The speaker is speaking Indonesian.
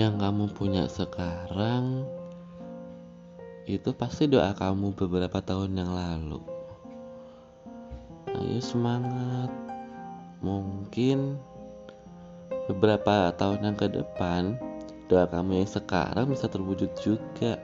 yang kamu punya sekarang itu pasti doa kamu beberapa tahun yang lalu. Ayo semangat. Mungkin beberapa tahun yang ke depan doa kamu yang sekarang bisa terwujud juga.